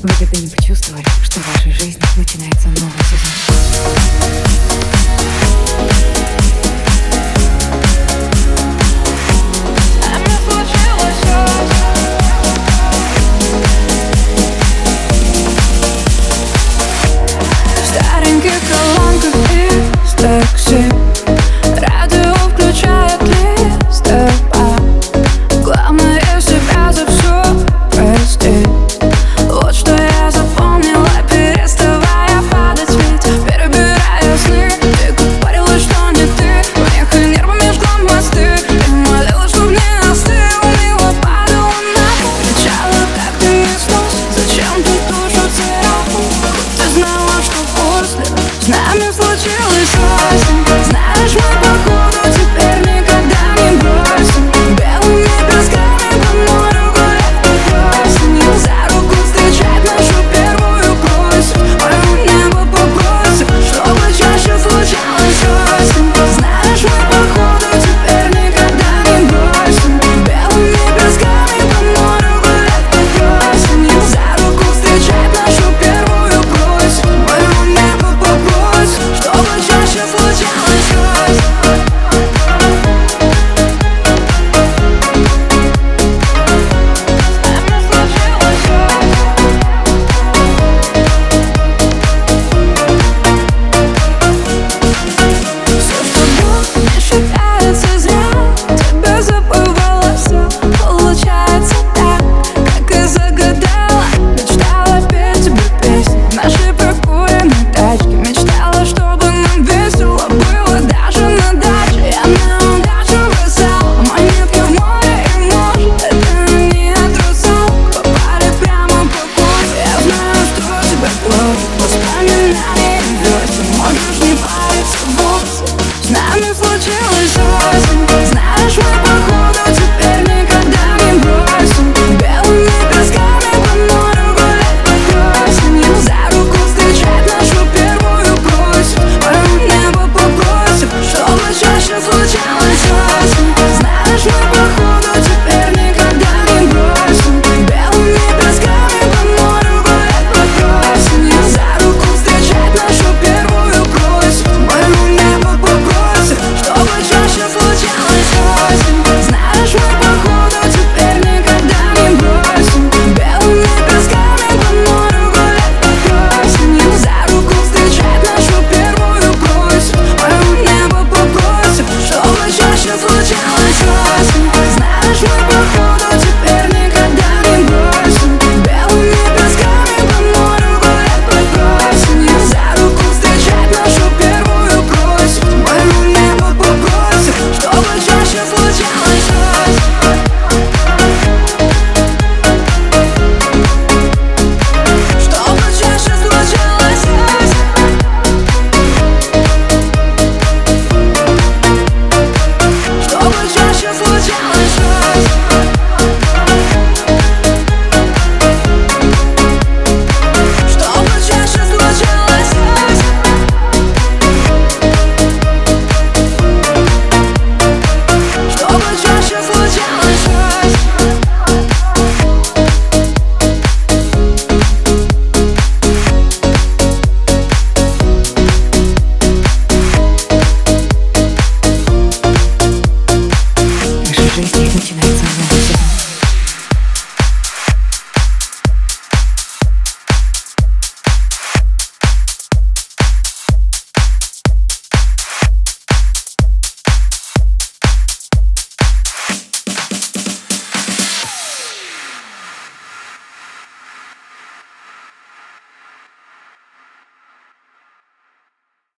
Вы когда-нибудь чувствовали, что в вашей жизни начинается новый сезон? нами случилось вось Thank you. me you.